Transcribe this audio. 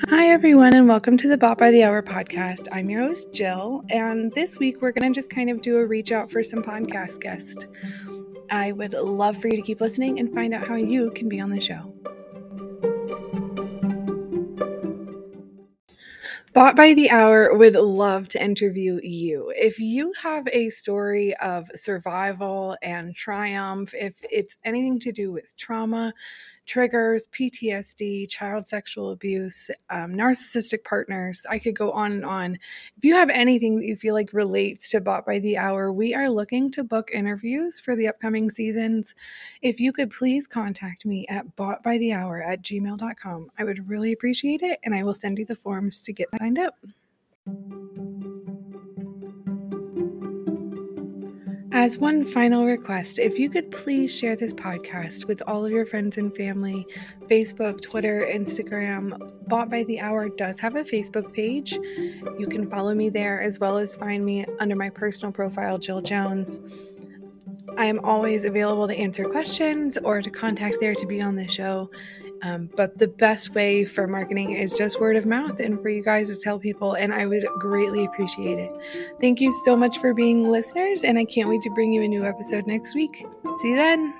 Hi, everyone, and welcome to the Bought by the Hour podcast. I'm your host, Jill, and this week we're going to just kind of do a reach out for some podcast guests. I would love for you to keep listening and find out how you can be on the show. Bought by the Hour would love to interview you. If you have a story of survival and triumph, if it's anything to do with trauma, triggers, PTSD, child sexual abuse, um, narcissistic partners. I could go on and on. If you have anything that you feel like relates to Bought by the Hour, we are looking to book interviews for the upcoming seasons. If you could please contact me at boughtbythehour at gmail.com, I would really appreciate it, and I will send you the forms to get signed up. As one final request, if you could please share this podcast with all of your friends and family, Facebook, Twitter, Instagram. Bought by the Hour does have a Facebook page. You can follow me there as well as find me under my personal profile, Jill Jones. I am always available to answer questions or to contact there to be on the show. Um, but the best way for marketing is just word of mouth and for you guys to tell people, and I would greatly appreciate it. Thank you so much for being listeners, and I can't wait to bring you a new episode next week. See you then.